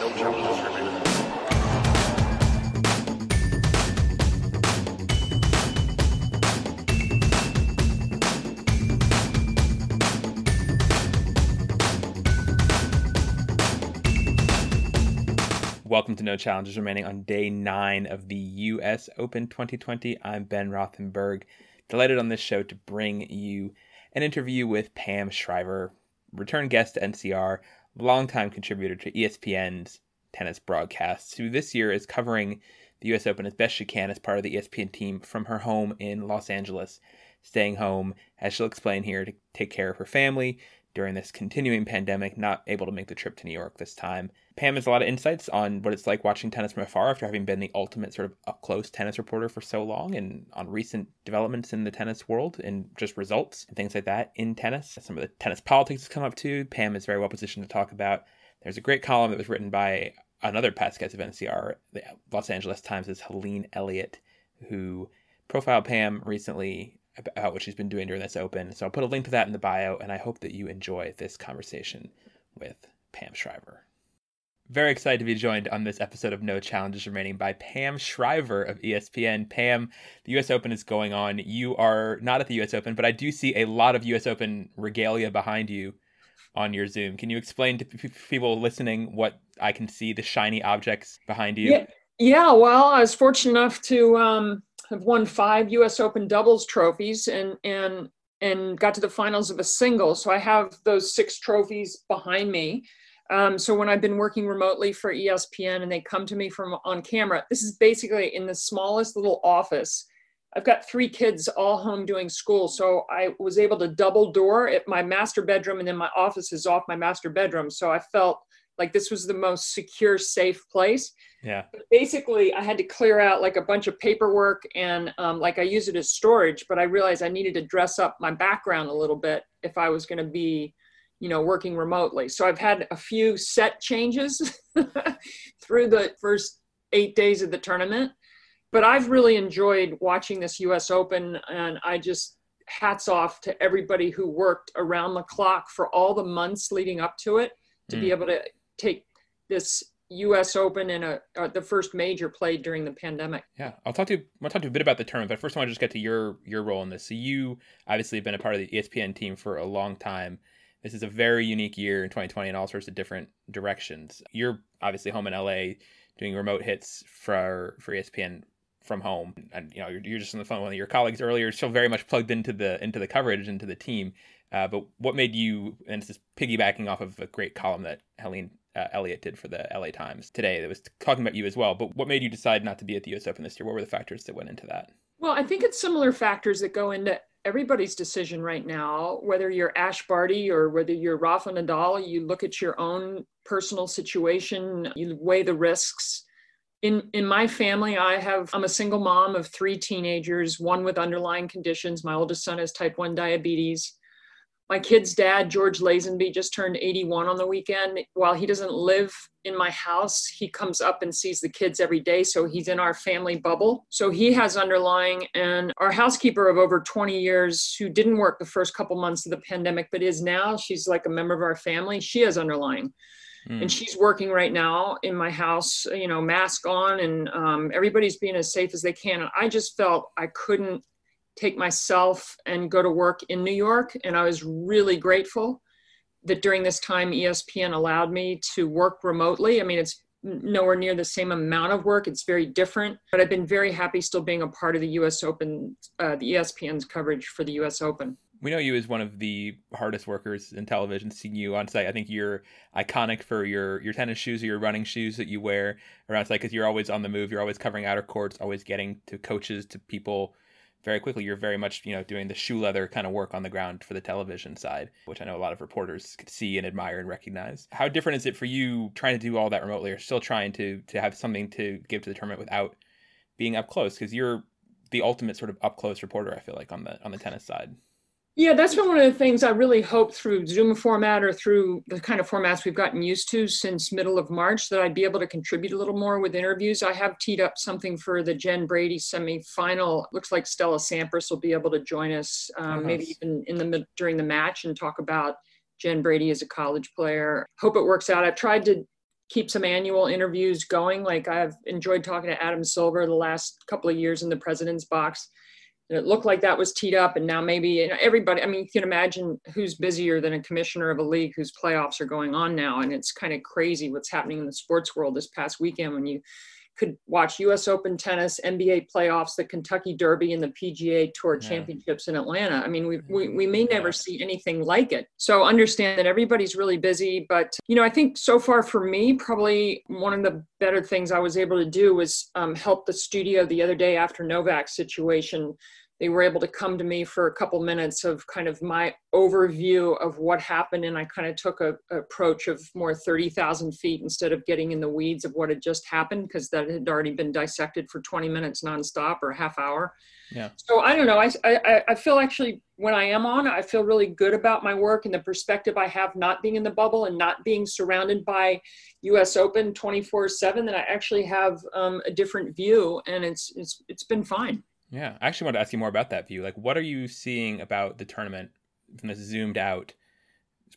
Welcome to No Challenges Remaining on day nine of the U.S. Open 2020. I'm Ben Rothenberg. Delighted on this show to bring you an interview with Pam Shriver, return guest to NCR, longtime contributor to ESPN's tennis broadcasts, who this year is covering the U.S. Open as best she can as part of the ESPN team from her home in Los Angeles, staying home, as she'll explain here, to take care of her family during this continuing pandemic, not able to make the trip to New York this time. Pam has a lot of insights on what it's like watching tennis from afar after having been the ultimate sort of up close tennis reporter for so long and on recent developments in the tennis world and just results and things like that in tennis. Some of the tennis politics has come up too. Pam is very well positioned to talk about. There's a great column that was written by another past guest of NCR, the Los Angeles Times' is Helene Elliott, who profiled Pam recently about what she's been doing during this open. So I'll put a link to that in the bio, and I hope that you enjoy this conversation with Pam Shriver. Very excited to be joined on this episode of No Challenges Remaining by Pam Shriver of ESPN. Pam, the US Open is going on. You are not at the US Open, but I do see a lot of US Open regalia behind you on your Zoom. Can you explain to p- people listening what I can see, the shiny objects behind you? Yeah, yeah well, I was fortunate enough to um, have won five US Open doubles trophies and, and, and got to the finals of a single. So I have those six trophies behind me. Um, so when I've been working remotely for ESPN and they come to me from on camera, this is basically in the smallest little office. I've got three kids all home doing school. So I was able to double door at my master bedroom and then my office is off my master bedroom. So I felt like this was the most secure, safe place. Yeah. But basically, I had to clear out like a bunch of paperwork and um, like I use it as storage, but I realized I needed to dress up my background a little bit if I was going to be you know working remotely so i've had a few set changes through the first eight days of the tournament but i've really enjoyed watching this us open and i just hats off to everybody who worked around the clock for all the months leading up to it to mm. be able to take this U.S. Open and a, uh, the first major played during the pandemic. Yeah, I'll talk to you. I'll talk to you a bit about the tournament, but first I want to just get to your your role in this. So you obviously have been a part of the ESPN team for a long time this is a very unique year in 2020 in all sorts of different directions. You're obviously home in LA doing remote hits for for ESPN from home, and you know you're, you're just on the phone with your colleagues earlier, still very much plugged into the into the coverage into the team. Uh, but what made you? And this is piggybacking off of a great column that Helene uh, did for the LA Times today that was talking about you as well. But what made you decide not to be at the U.S. Open this year? What were the factors that went into that? Well, I think it's similar factors that go into everybody's decision right now, whether you're Ash Barty or whether you're Rafa Nadal, you look at your own personal situation, you weigh the risks. In, in my family, I have, I'm a single mom of three teenagers, one with underlying conditions. My oldest son has type 1 diabetes my kid's dad, George Lazenby, just turned 81 on the weekend. While he doesn't live in my house, he comes up and sees the kids every day. So he's in our family bubble. So he has underlying. And our housekeeper of over 20 years, who didn't work the first couple months of the pandemic, but is now, she's like a member of our family, she has underlying. Mm. And she's working right now in my house, you know, mask on, and um, everybody's being as safe as they can. And I just felt I couldn't take myself and go to work in New York. And I was really grateful that during this time ESPN allowed me to work remotely. I mean, it's nowhere near the same amount of work. It's very different, but I've been very happy still being a part of the US Open, uh, the ESPN's coverage for the US Open. We know you as one of the hardest workers in television. Seeing you on site, I think you're iconic for your your tennis shoes or your running shoes that you wear around site because you're always on the move. You're always covering outer courts, always getting to coaches, to people very quickly you're very much you know doing the shoe leather kind of work on the ground for the television side which i know a lot of reporters see and admire and recognize. How different is it for you trying to do all that remotely or still trying to to have something to give to the tournament without being up close? Because you're the ultimate sort of up close reporter i feel like on the on the tennis side yeah, that's been one of the things I really hope through Zoom format or through the kind of formats we've gotten used to since middle of March that I'd be able to contribute a little more with interviews. I have teed up something for the Jen Brady semifinal. Looks like Stella Sampras will be able to join us, um, oh, maybe even in the during the match and talk about Jen Brady as a college player. Hope it works out. I've tried to keep some annual interviews going. Like I've enjoyed talking to Adam Silver the last couple of years in the president's box. And it looked like that was teed up, and now maybe you know, everybody. I mean, you can imagine who's busier than a commissioner of a league whose playoffs are going on now, and it's kind of crazy what's happening in the sports world this past weekend when you could watch US Open tennis, NBA playoffs, the Kentucky Derby, and the PGA Tour yeah. Championships in Atlanta. I mean, we, we, we may never see anything like it. So understand that everybody's really busy. But, you know, I think so far for me, probably one of the better things I was able to do was um, help the studio the other day after Novak's situation they were able to come to me for a couple minutes of kind of my overview of what happened. And i kind of took a, a approach of more 30000 feet instead of getting in the weeds of what had just happened because that had already been dissected for 20 minutes nonstop or a half hour. Yeah. So i don't know. I, I i feel actually when i am on i feel really good about my work and the perspective i have not being in the bubble and not being surrounded by us open 24 7 that i actually have um, a different view and it's it's it's been fine yeah, I actually want to ask you more about that view. Like, what are you seeing about the tournament from this zoomed out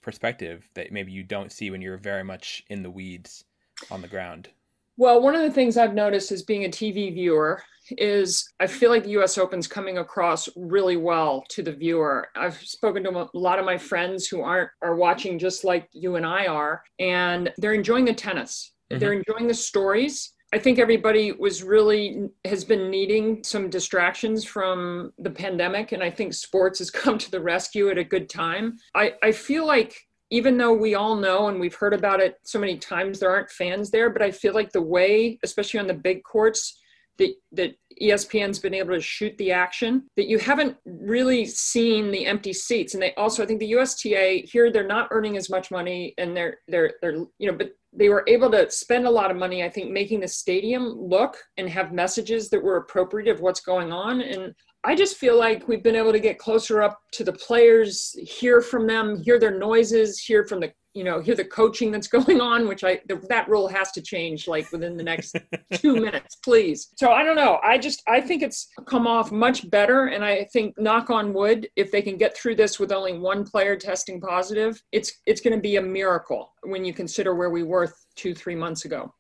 perspective that maybe you don't see when you're very much in the weeds on the ground? Well, one of the things I've noticed as being a TV viewer is I feel like the US Open's coming across really well to the viewer. I've spoken to a lot of my friends who aren't are watching just like you and I are and they're enjoying the tennis. Mm-hmm. They're enjoying the stories I think everybody was really has been needing some distractions from the pandemic, and I think sports has come to the rescue at a good time. I, I feel like even though we all know and we've heard about it so many times, there aren't fans there, but I feel like the way, especially on the big courts, that, that ESPN's been able to shoot the action, that you haven't really seen the empty seats. And they also, I think the USTA here, they're not earning as much money and they're, they're, they're, you know, but they were able to spend a lot of money, I think, making the stadium look and have messages that were appropriate of what's going on. And I just feel like we've been able to get closer up to the players, hear from them, hear their noises, hear from the you know hear the coaching that's going on which i the, that rule has to change like within the next two minutes please. So i don't know. I just i think it's come off much better and i think knock on wood if they can get through this with only one player testing positive it's it's going to be a miracle when you consider where we were two three months ago.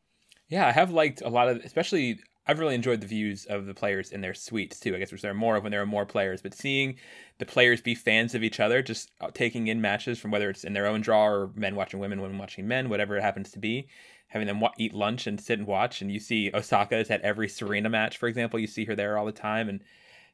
Yeah i have liked a lot of especially I've really enjoyed the views of the players in their suites too. I guess which there are more of when there are more players, but seeing the players be fans of each other, just uh, taking in matches from whether it's in their own draw or men watching women, women watching men, whatever it happens to be, having them wa- eat lunch and sit and watch. And you see Osaka is at every Serena match, for example. You see her there all the time, and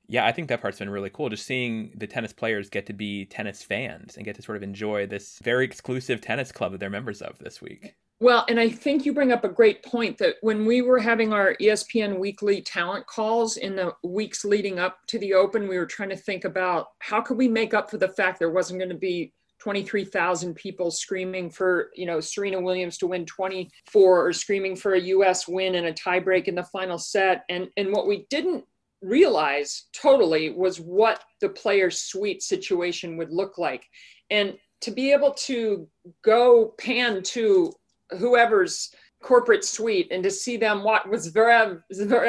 yeah, I think that part's been really cool. Just seeing the tennis players get to be tennis fans and get to sort of enjoy this very exclusive tennis club that they're members of this week. Well, and I think you bring up a great point that when we were having our ESPN weekly talent calls in the weeks leading up to the Open, we were trying to think about how could we make up for the fact there wasn't going to be 23,000 people screaming for, you know, Serena Williams to win 24 or screaming for a US win and a tiebreak in the final set. And and what we didn't realize totally was what the player suite situation would look like. And to be able to go pan to whoever's corporate suite and to see them what was very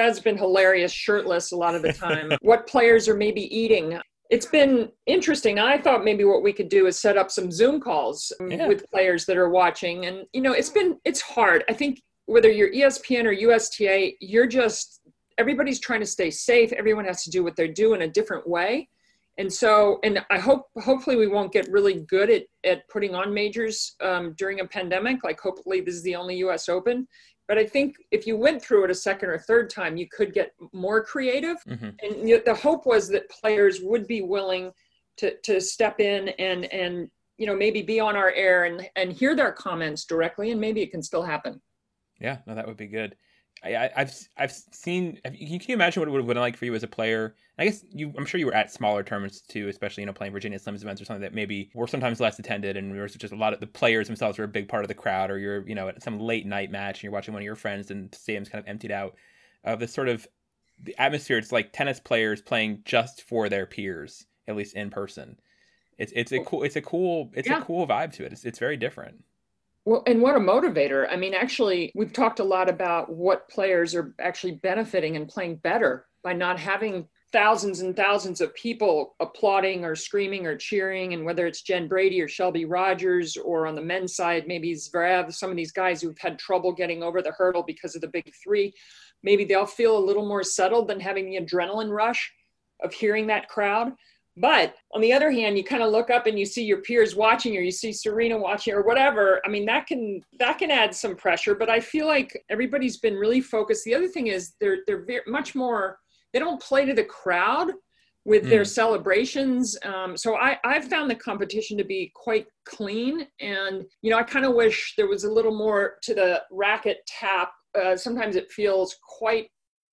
has been hilarious shirtless a lot of the time. What players are maybe eating. It's been interesting. I thought maybe what we could do is set up some zoom calls um, yeah. with players that are watching. And you know it's been it's hard. I think whether you're espn or usta you're just everybody's trying to stay safe. Everyone has to do what they do in a different way and so and i hope hopefully we won't get really good at, at putting on majors um, during a pandemic like hopefully this is the only us open. But i think if you went through it a second or third time you could get more creative. Mm-hmm. and the hope was that players would be willing to, to step in and and you know maybe be on our air and and hear their comments directly and maybe it can still happen. Yeah no that would be good I, have I've seen. Can you imagine what it would have been like for you as a player? I guess you. I'm sure you were at smaller tournaments too, especially you know playing Virginia Slims events or something that maybe were sometimes less attended, and there was just a lot of the players themselves were a big part of the crowd, or you're you know at some late night match and you're watching one of your friends and the stadium's kind of emptied out. Of uh, this sort of the atmosphere, it's like tennis players playing just for their peers, at least in person. It's it's a cool it's a cool it's yeah. a cool vibe to it. It's it's very different. Well, and what a motivator. I mean, actually, we've talked a lot about what players are actually benefiting and playing better by not having thousands and thousands of people applauding or screaming or cheering, and whether it's Jen Brady or Shelby Rogers, or on the men's side, maybe Zverev, some of these guys who've had trouble getting over the hurdle because of the big three, maybe they'll feel a little more settled than having the adrenaline rush of hearing that crowd. But on the other hand, you kind of look up and you see your peers watching, or you see Serena watching, or whatever. I mean, that can that can add some pressure. But I feel like everybody's been really focused. The other thing is they're they're very, much more. They don't play to the crowd with mm. their celebrations. Um, so I I've found the competition to be quite clean, and you know I kind of wish there was a little more to the racket tap. Uh, sometimes it feels quite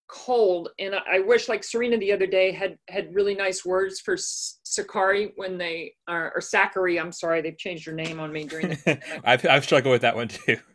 cold. And i wish like serena the other day had had really nice words for Sakkari when they are or Sakkari i'm sorry they've changed her name on me during the I've, I've struggled with that one too.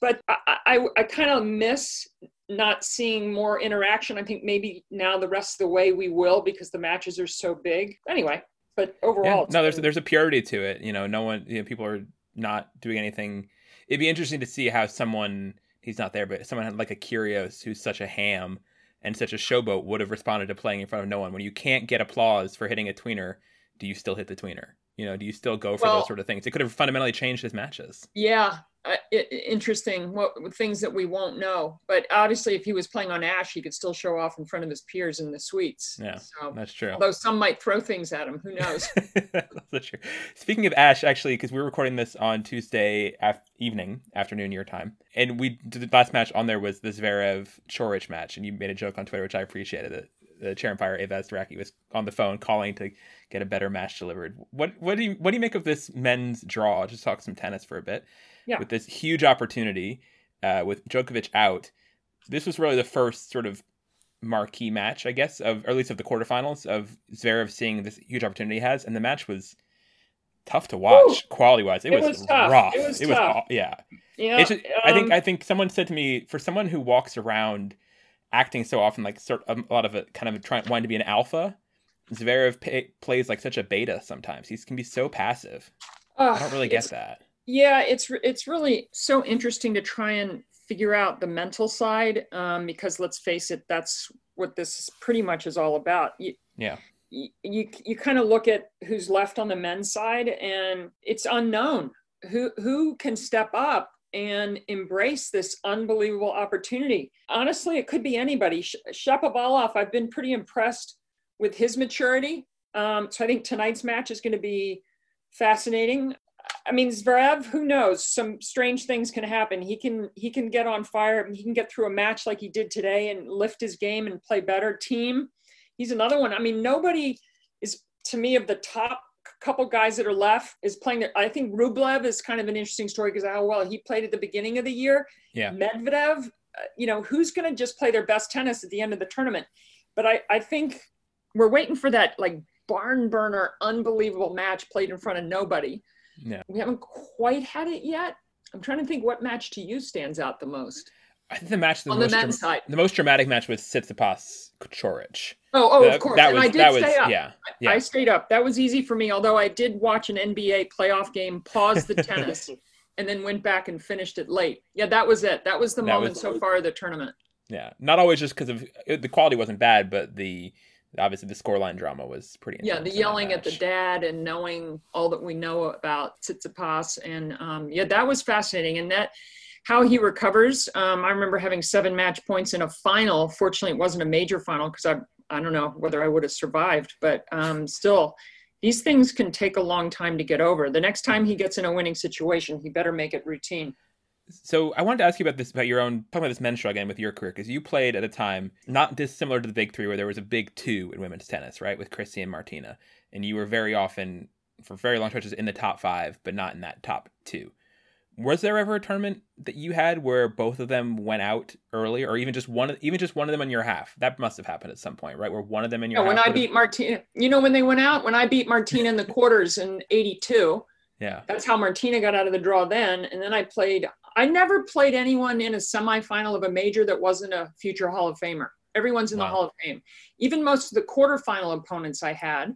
But i i, I kind of miss not seeing more interaction. I think maybe now the rest of the way we will because the matches are so big. Anyway but overall yeah. no there's there's a purity to it. You know no one you know people are not doing anything. It'd be interesting to see how someone he's not there, but someone like a Kyrgios who's such a ham and such a showboat would have responded to playing in front of no one. When you can't get applause for hitting a tweener, do you still hit the tweener? You know, do you still go for well, those sort of things? It could have fundamentally changed his matches. Yeah, uh, interesting. What things that we won't know, but obviously, if he was playing on Ash, he could still show off in front of his peers in the suites. Yeah, so, that's true. Although some might throw things at him, who knows? that's true. Speaking of Ash, actually, because we are recording this on Tuesday af- evening, afternoon your time, and we the last match on there was the Zverev Coric match, and you made a joke on Twitter, which I appreciated. The chair umpire Eva Asderaki was on the phone calling to get a better match delivered. What what do you what do you make of this men's draw? Just talk some tennis for a bit. Yeah. With this huge opportunity, uh, with Djokovic out, this was really the first sort of marquee match, I guess, of or at least of the quarterfinals of Zverev seeing this huge opportunity he has, and the match was tough to watch quality wise. It, it, was, was rough. It was, it was yeah. Yeah. Just, um, I think um, I think someone said to me for someone who walks around acting so often like sort of a lot of it kind of trying wanting to be an alpha. Zverev pay, plays like such a beta sometimes. He can be so passive. Uh, I don't really get that. Yeah, it's it's really so interesting to try and figure out the mental side um, because let's face it, that's what this pretty much is all about. You, yeah. You, you, you kind of look at who's left on the men's side and it's unknown who who can step up and embrace this unbelievable opportunity. Honestly, it could be anybody. Shapovalov, I've been pretty impressed with his maturity. Um, so I think tonight's match is going to be fascinating. I mean, Zverev, who knows? Some strange things can happen. He can he can get on fire. He can get through a match like he did today and lift his game and play better. Thiem, he's another one. I mean, nobody is to me of the top couple guys that are left is playing. I think Rublev is kind of an interesting story because how well he played at the beginning of the year. Yeah. Medvedev, uh, you know, who's going to just play their best tennis at the end of the tournament? But I, I think we're waiting for that like barn burner, unbelievable match played in front of nobody. Yeah. We haven't quite had it yet. I'm trying to think what match to you stands out the most. I think the match the on most the men's side. the most dramatic match was Tsitsipas Coric. Oh, oh, of course. and was, I did stay was, up. Yeah, yeah, I stayed up. That was easy for me. Although I did watch an NBA playoff game, pause the tennis, and then went back and finished it late. Yeah, that was it. That was the that moment was, so far of the tournament. Yeah, not always just because of the quality wasn't bad, but the obviously the scoreline drama was pretty. Yeah, the yelling at the dad and knowing all that we know about Tsitsipas, and um, yeah, that was fascinating. And that how he recovers. Um, I remember having seven match points in a final. Fortunately, it wasn't a major final because I I don't know whether I would have survived, but um, still, these things can take a long time to get over. The next time he gets in a winning situation, he better make it routine. So I wanted to ask you about this about your own talking about this men's struggle again with your career because you played at a time not dissimilar to the big three where there was a big two in women's tennis, right, with Christie and Martina, and you were very often for very long stretches in the top five, but not in that top two. Was there ever a tournament that you had where both of them went out early or even just one even just one of them in your half? That must have happened at some point right where one of them in your yeah, when i beat martina you know when they went out? When i beat martina in the quarters in 82 yeah. That's how martina got out of the draw then and then i played i never played anyone in a semifinal of a major that wasn't a future hall of famer everyone's in wow. the hall of fame even most of the quarterfinal opponents i had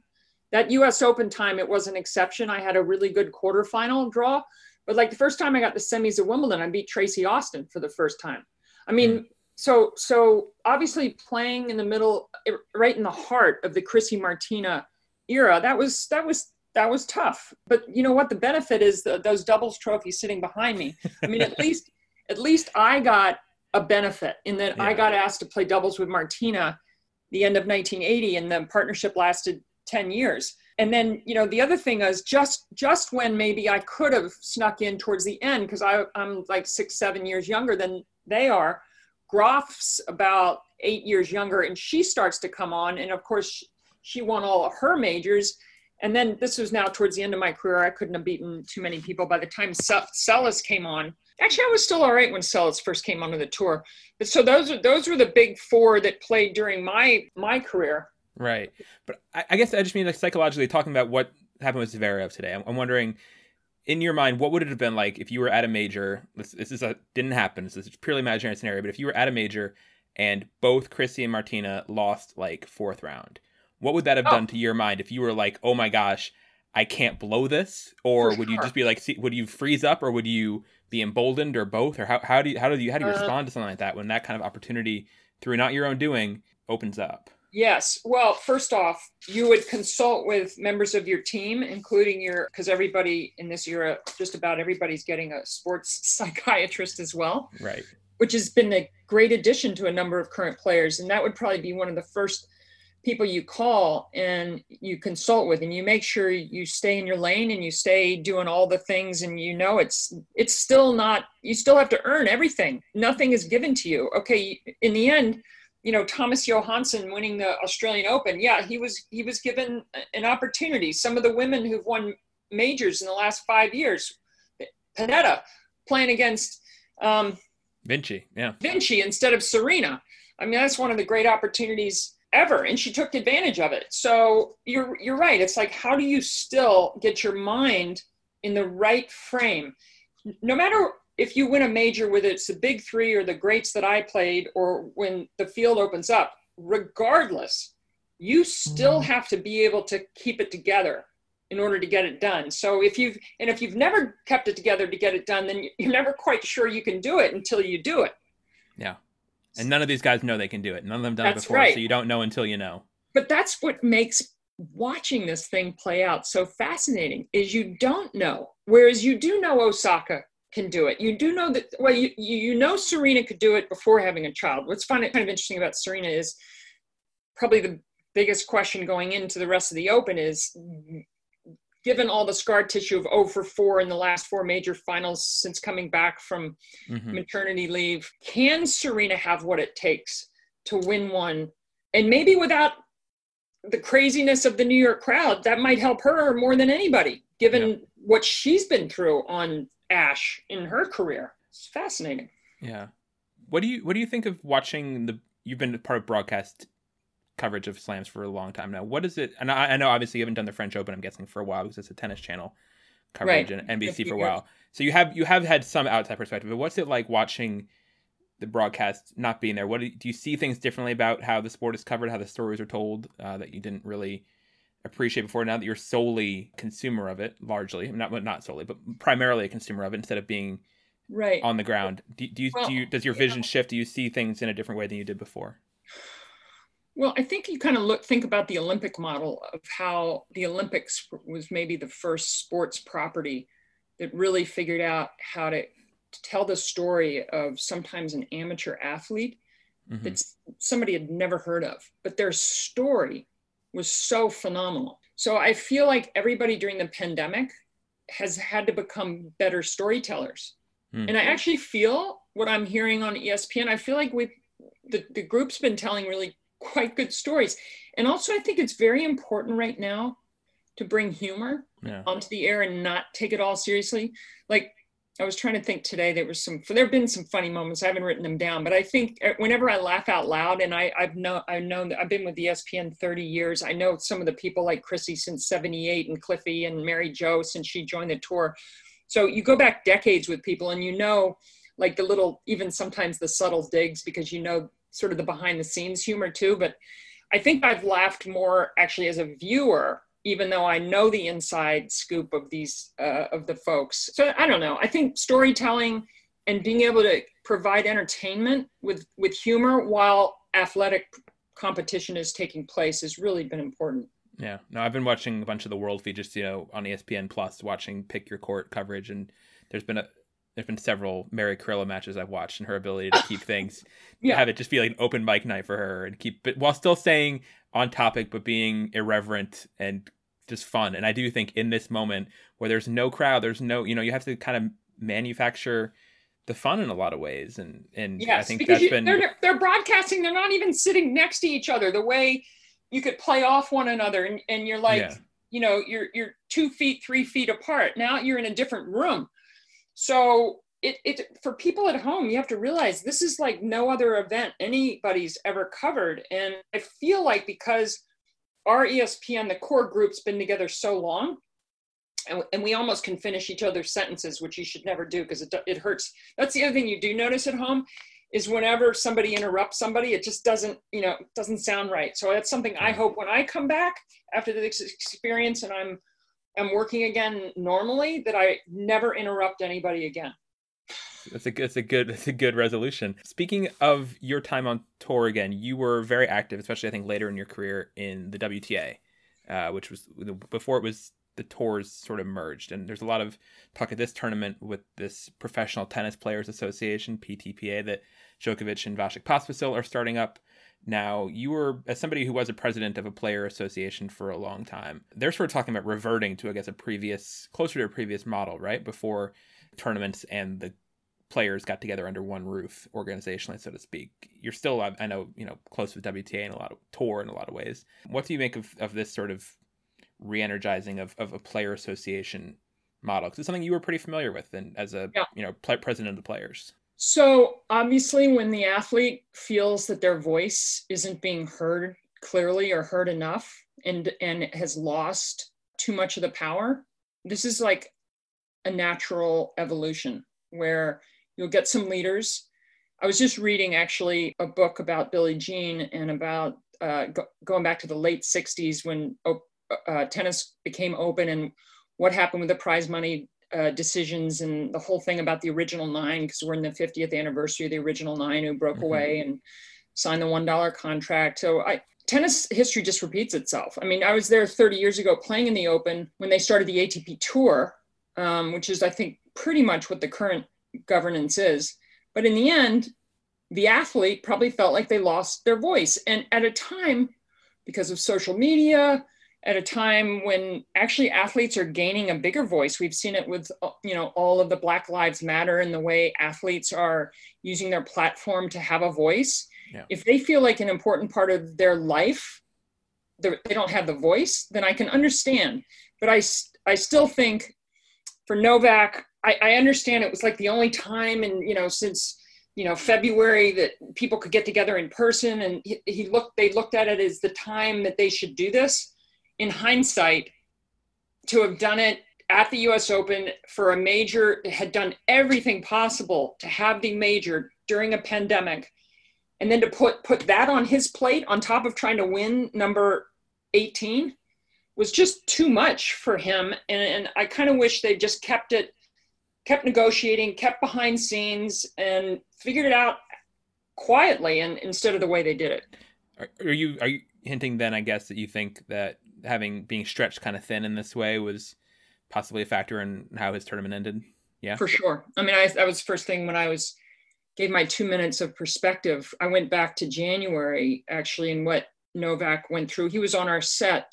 that us open time it was an exception i had a really good quarterfinal draw but like the first time I got the semis at Wimbledon, I beat Tracy Austin for the first time. I mean, mm. so so obviously playing in the middle, right in the heart of the Chrissy Martina era, that was that was that was tough. But you know what? The benefit is the, those doubles trophies sitting behind me. I mean, at least at least I got a benefit in that yeah. I got asked to play doubles with Martina the end of 1980 and the partnership lasted 10 years. And then, you know, the other thing is just just when maybe I could have snuck in towards the end because I'm like six, seven years younger than they are. Graf's about eight years younger, and she starts to come on. And of course, she won all of her majors. And then this was now towards the end of my career. I couldn't have beaten too many people by the time Seles came on. Actually, I was still all right when Seles first came onto the tour. But so those are those were the big four that played during my my career. Right, but I, I guess I just mean like psychologically talking about what happened with Zverev today. I'm, I'm, wondering, in your mind, what would it have been like if you were at a major? This, this is a didn't happen. This is purely imaginary scenario. But if you were at a major and both Chrissy and Martina lost like fourth round, what would that have oh. done to your mind if you were like, oh my gosh, I can't blow this, or For would sure. you just be like, see, would you freeze up, or would you be emboldened, or both, or how how do you how do you how do you uh, respond to something like that when that kind of opportunity through not your own doing opens up? Yes. Well, first off, you would consult with members of your team, including your, because everybody in this era, just about everybody's getting a sports psychiatrist as well. Right. Which has been a great addition to a number of current players. And that would probably be one of the first people you call and you consult with and you make sure you stay in your lane and you stay doing all the things and you know it's it's still not you still have to earn everything nothing is given to you okay in the end you know thomas johansson winning the australian open yeah he was he was given an opportunity some of the women who've won majors in the last five years Pennetta playing against um, Vinci, yeah. Vinci instead of Serena. I mean, that's one of the great opportunities ever and she took advantage of it. So you're you're right. It's like how do you still get your mind in the right frame? No matter if you win a major whether it's the big three or the greats that i played or when the field opens up regardless you still mm-hmm. have to be able to keep it together in order to get it done. So if you've and if you've never kept it together to get it done then you're never quite sure you can do it until you do it. Yeah and none of these guys know they can do it. None of them done that's it before, right. so you don't know until you know. But that's what makes watching this thing play out so fascinating is you don't know. Whereas you do know Osaka can do it. You do know that well you you know Serena could do it before having a child. What's fun kind of interesting about Serena is probably the biggest question going into the rest of the open is given all the scar tissue of 0 for 4 in the last four major finals since coming back from mm-hmm. maternity leave, can Serena have what it takes to win one? And maybe without the craziness of the New York crowd, that might help her more than anybody, given yeah. what she's been through on Ash in her career. It's fascinating. Yeah. What do you what do you think of watching the you've been part of broadcast coverage of slams for a long time now. What is it? And I, I know obviously you haven't done the French Open. I'm guessing for a while because it's a tennis channel coverage right. and NBC for a while. So you have you have had some outside perspective. But what's it like watching the broadcast not being there? What do you, do you see things differently about how the sport is covered, how the stories are told uh, that you didn't really appreciate before? Now that you're solely consumer of it, largely not not solely, but primarily a consumer of it instead of being right on the ground. Do, do you well, do you does your vision yeah. shift? Do you see things in a different way than you did before? Well, I think you kind of look think about the Olympic model of how the Olympics was maybe the first sports property that really figured out how to, to tell the story of sometimes an amateur athlete mm-hmm. that somebody had never heard of, but their story was so phenomenal. So I feel like everybody during the pandemic has had to become better storytellers. Mm-hmm. And I actually feel what I'm hearing on ESPN, I feel like we the, the group's been telling really quite good stories. And also, I think it's very important right now to bring humor yeah. onto the air and not take it all seriously. Like I was trying to think today, there was some, there have been some funny moments. I haven't written them down, but I think uh, whenever I laugh out loud, and I, I've known, I've known, I've been with ESPN 30 years. I know some of the people like Chrissy since 78 and Cliffy and Mary Joe since she joined the tour. So you go back decades with people and you know, like the little, even sometimes the subtle digs because you know sort of the behind the scenes humor too. But I think I've laughed more actually as a viewer, even though I know the inside scoop of these uh, of the folks. So I don't know. I think storytelling and being able to provide entertainment with with humor while athletic competition is taking place has really been important. Yeah, no, I've been watching a bunch of the World feed just you know on ESPN Plus, watching Pick Your Court coverage, and there's been a there's been several Mary Carrillo matches I've watched, and her ability to keep things, yeah. have it just be like an open mic night for her, and keep it while still staying on topic, but being irreverent and just fun. And I do think in this moment where there's no crowd, there's no, you know, you have to kind of manufacture the fun in a lot of ways. And and yes, I think because that's you, been they're they're broadcasting. They're not even sitting next to each other. The way you could play off one another, and, and you're like, yeah. you know, you're you're two feet, three feet apart. Now you're in a different room. So it, it for people at home you have to realize this is like no other event anybody's ever covered. And i feel like because our espn the core group's been together so long and, and we almost can finish each other's sentences which you should never do because it, it hurts. That's the other thing you do notice at home is whenever somebody interrupts somebody it just doesn't you know doesn't sound right. So that's something i mm. hope when i come back after this experience and i'm i'm working again normally that i never interrupt anybody again that's a good. that's a good that's a good resolution. Speaking of your time on tour again, you were very active, especially I think later in your career in the WTA, uh, which was before it was the tours sort of merged. And there's a lot of talk at this tournament with this Professional Tennis Players Association (PTPA) that Djokovic and Vasek Pospisil are starting up. Now, you were, as somebody who was a president of a player association for a long time, they're sort of talking about reverting to, I guess, a previous, closer to a previous model, right? Before tournaments and the players got together under one roof organizationally so to speak you're still i know you know close with wta in a lot of tour in a lot of ways what do you make of, of this sort of re-energizing of, of a player association model because it's something you were pretty familiar with and as a yeah. you know president of the players so obviously when the athlete feels that their voice isn't being heard clearly or heard enough and and has lost too much of the power this is like a natural evolution where You'll get some leaders. I was just reading actually a book about Billie Jean and about uh, go- going back to the late 60s when uh, tennis became open and what happened with the prize money uh, decisions and the whole thing about the original nine, because we're in the 50th anniversary of the original nine who broke mm-hmm. away and signed the $1 contract. So I, tennis history just repeats itself. I mean, I was there 30 years ago playing in the Open when they started the ATP Tour, um, which is, I think, pretty much what the current governance is. But in the end, the athlete probably felt like they lost their voice. And at a time, because of social media, at a time when actually athletes are gaining a bigger voice. We've seen it with uh, you know all of the Black Lives Matter and the way athletes are using their platform to have a voice. Yeah. If they feel like an important part of their life, they don't have the voice, then I can understand. But I I still think for Novak, I, I understand it was like the only time and you know since you know February that people could get together in person and he, he, looked they looked at it as the time that they should do this in hindsight to have done it at the US Open for a major had done everything possible to have the major during a pandemic and then to put put that on his plate on top of trying to win number 18 was just too much for him and, and I kind of wish they just kept it kept negotiating, kept behind scenes, and figured it out quietly and instead of the way they did it. Are, you are you hinting then? I guess that you think that having being stretched kind of thin in this way was possibly a factor in how his tournament ended. Yeah, for sure. I mean, I, that was first thing when I was gave my two minutes of perspective. I went back to January actually, and what Novak went through. He was on our set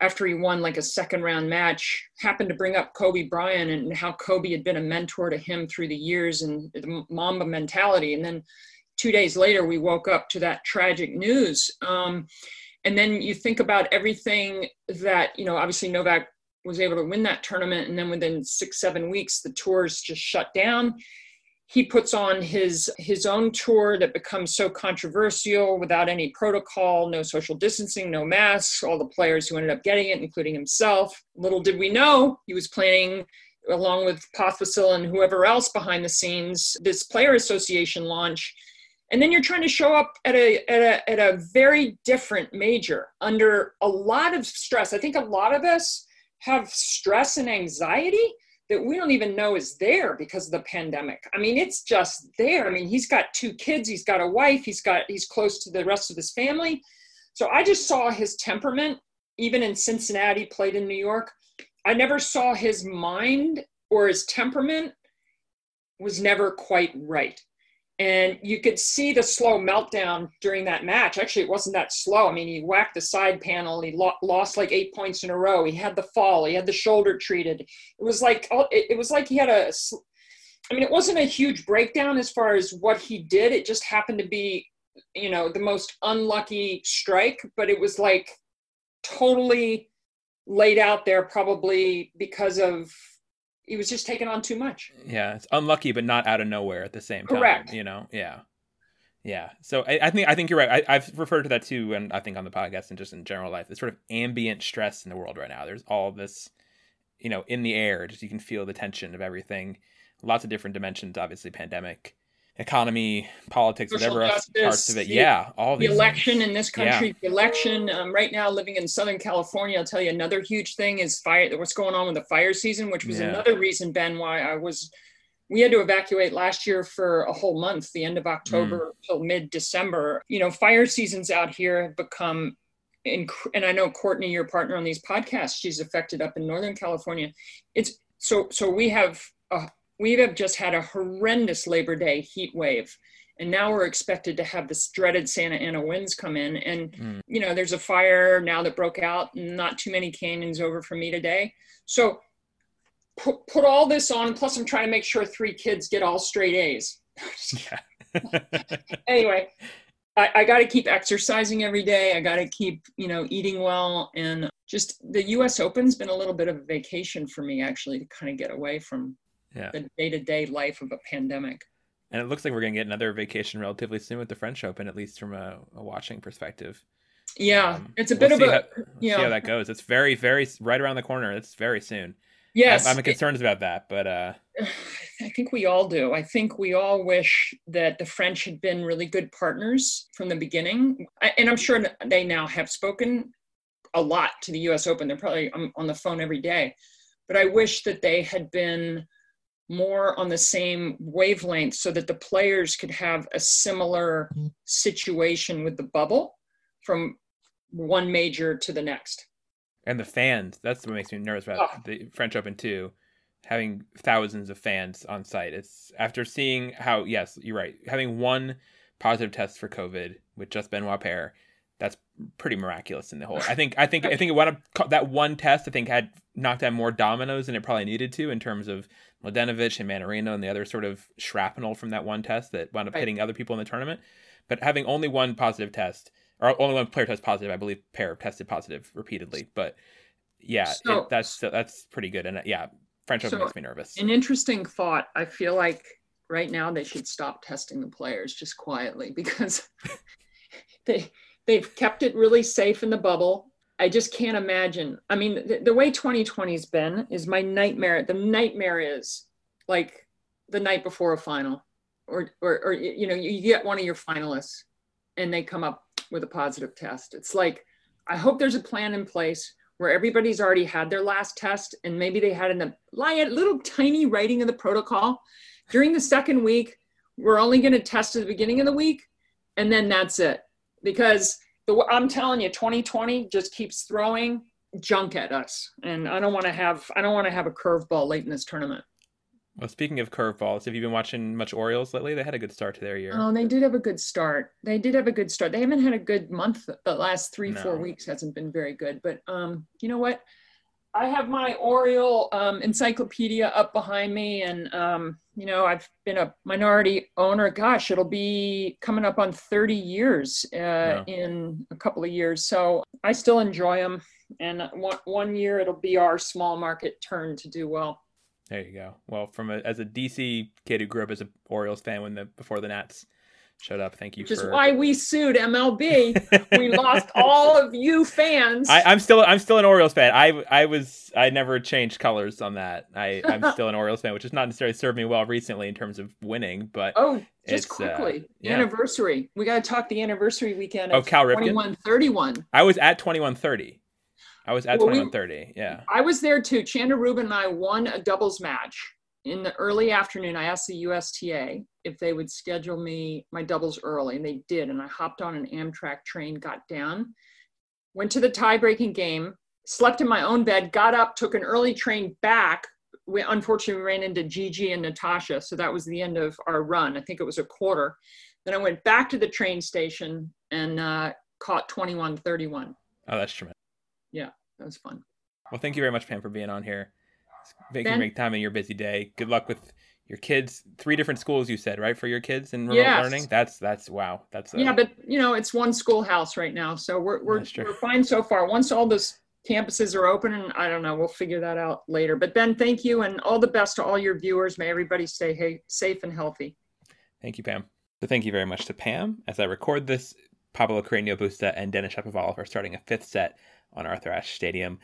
after he won like a second round match, happened to bring up Kobe Bryant and how Kobe had been a mentor to him through the years and the Mamba mentality. And then two days later, we woke up to that tragic news. Um, and then you think about everything that, you know, obviously Novak was able to win that tournament. And then within six, seven weeks, the tours just shut down he puts on his his own tour that becomes so controversial without any protocol no social distancing no masks all the players who ended up getting it including himself little did we know he was planning along with Pospisil and whoever else behind the scenes this player association launch and then you're trying to show up at a, at a at a very different major under a lot of stress i think a lot of us have stress and anxiety that we don't even know is there because of the pandemic. I mean, it's just there. I mean, he's got two kids, he's got a wife, he's got he's close to the rest of his family. So I just saw his temperament even in Cincinnati, played in New York. I never saw his mind or his temperament was never quite right. And you could see the slow meltdown during that match. Actually, it wasn't that slow. I mean, he whacked the side panel. He lo- lost like eight points in a row. He had the fall. He had the shoulder treated. It was like oh, it was like he had a. I mean, it wasn't a huge breakdown as far as what he did. It just happened to be, you know, the most unlucky strike. But it was like totally laid out there, probably because of he was just taking on too much. Yeah, it's unlucky, but not out of nowhere at the same time. Correct. You know, yeah, yeah. So I, I think I think you're right. I, have referred to that too, and I think on the podcast and just in general life, the sort of ambient stress in the world right now. There's all this, you know, in the air. Just you can feel the tension of everything. Lots of different dimensions. Obviously, pandemic, economy, politics, Social whatever justice, parts of it. the- yeah, all The election in this Yeah. country, the election um, right now, living in Southern California, I'll tell you another huge thing is fire. What's going on with the fire season, which was Yeah. another reason, Ben, why I was. We had to evacuate last year for a whole month, the end of October till mid December. You know, fire seasons out here have become and I know Courtney, your partner on these podcasts, she's affected up in Northern California. It's so so we have a, we have just had a horrendous Labor Day heat wave, and now we're expected to have this dreaded Santa Ana winds come in. And Mm. you know, there's a fire now that broke out, not too many canyons over for me today. So put put all this on. Plus, I'm trying to make sure three kids get all straight A's. Yeah. anyway, I, I got to keep exercising every day. I got to keep, you know, eating well. And just the US Open's been a little bit of a vacation for me, actually, to kind of get away from Yeah. the day to day life of a pandemic. And it looks like we're gonna get another vacation relatively soon with the French Open, at least from a, a watching perspective. Yeah, Um, it's a we'll bit of a, how, we'll yeah. see how that goes. It's very, very right around the corner. It's very soon. yes. I'm, I'm concerned about that, but uh, I think we all do. I think we all wish that the French had been really good partners from the beginning. I- And I'm sure they now have spoken a lot to the US Open. They're probably on on the phone every day. But I wish that they had been more on the same wavelength so that the players could have a similar mm-hmm. situation with the bubble from one major to the next. and the fans. That's what makes me nervous about Oh. the French Open too. Having thousands of fans on site. It's after seeing how yes, you're right. Having one positive test for COVID with just Benoit Paire, that's pretty miraculous in the whole. I think I think I think it wound up that one test. I think had knocked out more dominoes than it probably needed to in terms of Mladenovic and Mannarino and the other sort of shrapnel from that one test that wound up Right. hitting other people in the tournament. But having only one positive test, or only one player test positive, I believe Paire tested positive repeatedly. But yeah, it- that's that's pretty good. And uh, yeah, French Open So, makes me nervous. An interesting thought. I feel like right now they should stop testing the players just quietly because they they've kept it really safe in the bubble. I just can't imagine. I mean, the, the way 2020's been is my nightmare. The nightmare is like the night before a final, or or, or you know, you get one of your finalists, and they come up with a positive test. It's like I hope there's a plan in place where everybody's already had their last test and maybe they had a little tiny writing of the protocol during the second week we're only going to test at the beginning of the week and then that's it because the, i'm telling you 2020 just keeps throwing junk at us. And i don't want to have i don't want to have a curveball late in this tournament. Well, speaking of curveballs, have you been watching much Orioles lately? They had a good start to their year. oh they did have a good start. They did have a good start. They haven't had a good month the last three four weeks hasn't been very good but um you know what i have my oriole um, encyclopedia up behind me and um you know i've been a minority owner. Gosh it'll be coming up on 30 years uh, in a couple of years. So i still enjoy them and one, one year it'll be our small market turn to do well. There you go. Well, from a, as a DC kid who grew up as an Orioles fan when the before the Nats showed up, thank you which is why we sued mlb we lost all of you fans I, I'm still I'm still an Orioles fan. I I was I never changed colors on that. I I'm still an Orioles fan, which has not necessarily served me well recently in terms of winning. But Oh, just uh, quickly, yeah. anniversary. We got to talk the anniversary weekend Oh, of Cal Ripken? 2131. I was at 2130. I was at well, 2130. We, yeah. I was there too. Chanda Rubin and I won a doubles match in the early afternoon. I asked the USTA if they would schedule me my doubles early, and they did. And I hopped on an Amtrak train, got down, went to the tie-breaking game, slept in my own bed, got up, took an early train back. We unfortunately ran into Gigi and Natasha, so that was the end of our run. I think it was a quarter. Then I went back to the train station and uh, caught 2131. Oh, that's tremendous. Yeah, that was fun. Well, thank you very much, Pam, for being on here. Making ben, make time in your busy day. Good luck with your kids. Three different schools, you said, right, for your kids in remote yes. learning. That's that's wow. That's a... yeah, but you know, it's one schoolhouse right now, so we're we're we're fine so far. Once all those campuses are open, and I don't know, we'll figure that out later. But Ben, thank you, and all the best to all your viewers. May everybody stay hey, safe and healthy. Thank you, Pam. So thank you very much to Pam. As I record this, Pablo Carreño Busta and Denis Shapovalov are starting a fifth set on Arthur Ashe Stadium.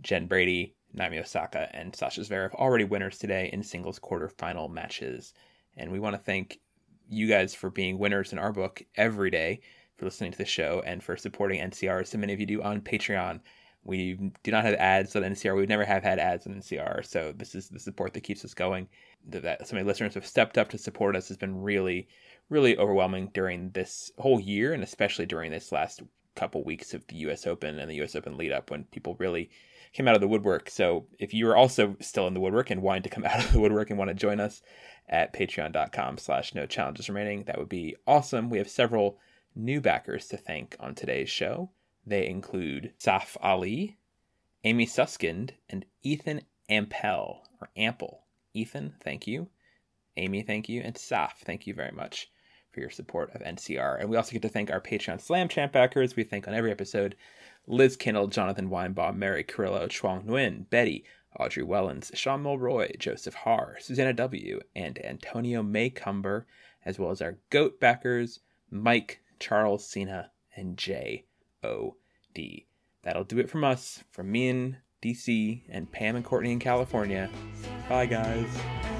Jen Brady, Naomi Osaka, and Sasha Zverev already winners today in singles quarterfinal matches. And we want to thank you guys for being winners in our book every day, for listening to the show, and for supporting NCR, so many of you do on Patreon. We do not have ads on NCR. We never have had ads on NCR. So this is the support that keeps us going. That so many listeners have stepped up to support us has been really, really overwhelming during this whole year, and especially during this last couple weeks of the U.S. Open and the U.S. Open lead up when people really came out of the woodwork. So if you are also still in the woodwork and wanting to come out of the woodwork and want to join us at patreon.com slash no challenges remaining, that would be awesome. We have several new backers to thank on today's show. They include Saf Ali, Amy Suskind, and Ethan Ampel or Ample. Ethan, thank you. Amy, thank you. And Saf, thank you very much for your support of NCR. And we also get to thank our Patreon Slam Champ backers. We thank on every episode Liz Kendall, Jonathan Weinbaum, Mary Carrillo, Chuang Nguyen, Betty, Audrey Wellens, Sean Mulroy, Joseph Har, Susanna W., and Antonio Maycumber, as well as our GOAT backers, Mike, Charles Cena, and J.O.D. That'll do it from us, from me in DC, and Pam and Courtney in California. Bye, guys.